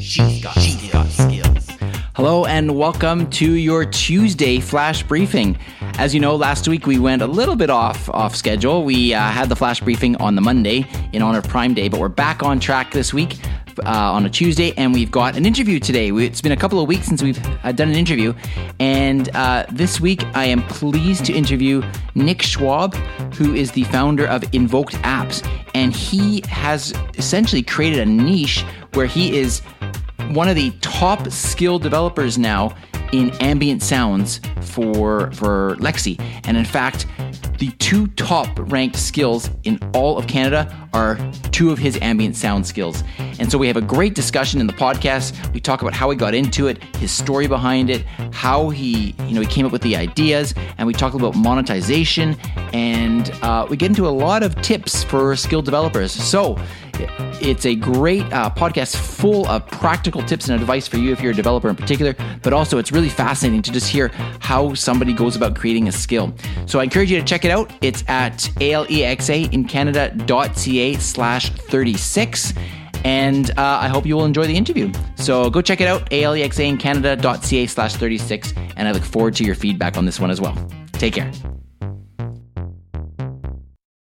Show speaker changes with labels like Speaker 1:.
Speaker 1: She's got, got skills. Hello and welcome to your Tuesday flash briefing. As you know, last week we went a little bit off off schedule. We uh, had the flash briefing on the Monday in honor of Prime Day, but we're back on track this week. Uh, on a Tuesday, and we've got an interview today. We, it's been a couple of weeks since we've uh, done an interview, and uh, this week I am pleased to interview Nick Schwab, who is the founder of Invoked Apps, and he has essentially created a niche where he is one of the top skilled developers now in ambient sounds for for Alexa. And in fact, the two top ranked skills in all of Canada are two of his ambient sound skills. And so we have a great discussion in the podcast. We talk about how he got into it, his story behind it, how he, you know, he came up with the ideas, and we talk about monetization, and uh, we get into a lot of tips for skilled developers. So it's a great uh, podcast full of practical tips and advice for you if you're a developer in particular, but also it's really fascinating to just hear how somebody goes about creating a skill. So I encourage you to check it out. It's at alexa in alexaincanada.ca slash 36. And uh, I hope you will enjoy the interview. So go check it out, alexaincanada.ca slash 36. And I look forward to your feedback on this one as well. Take care.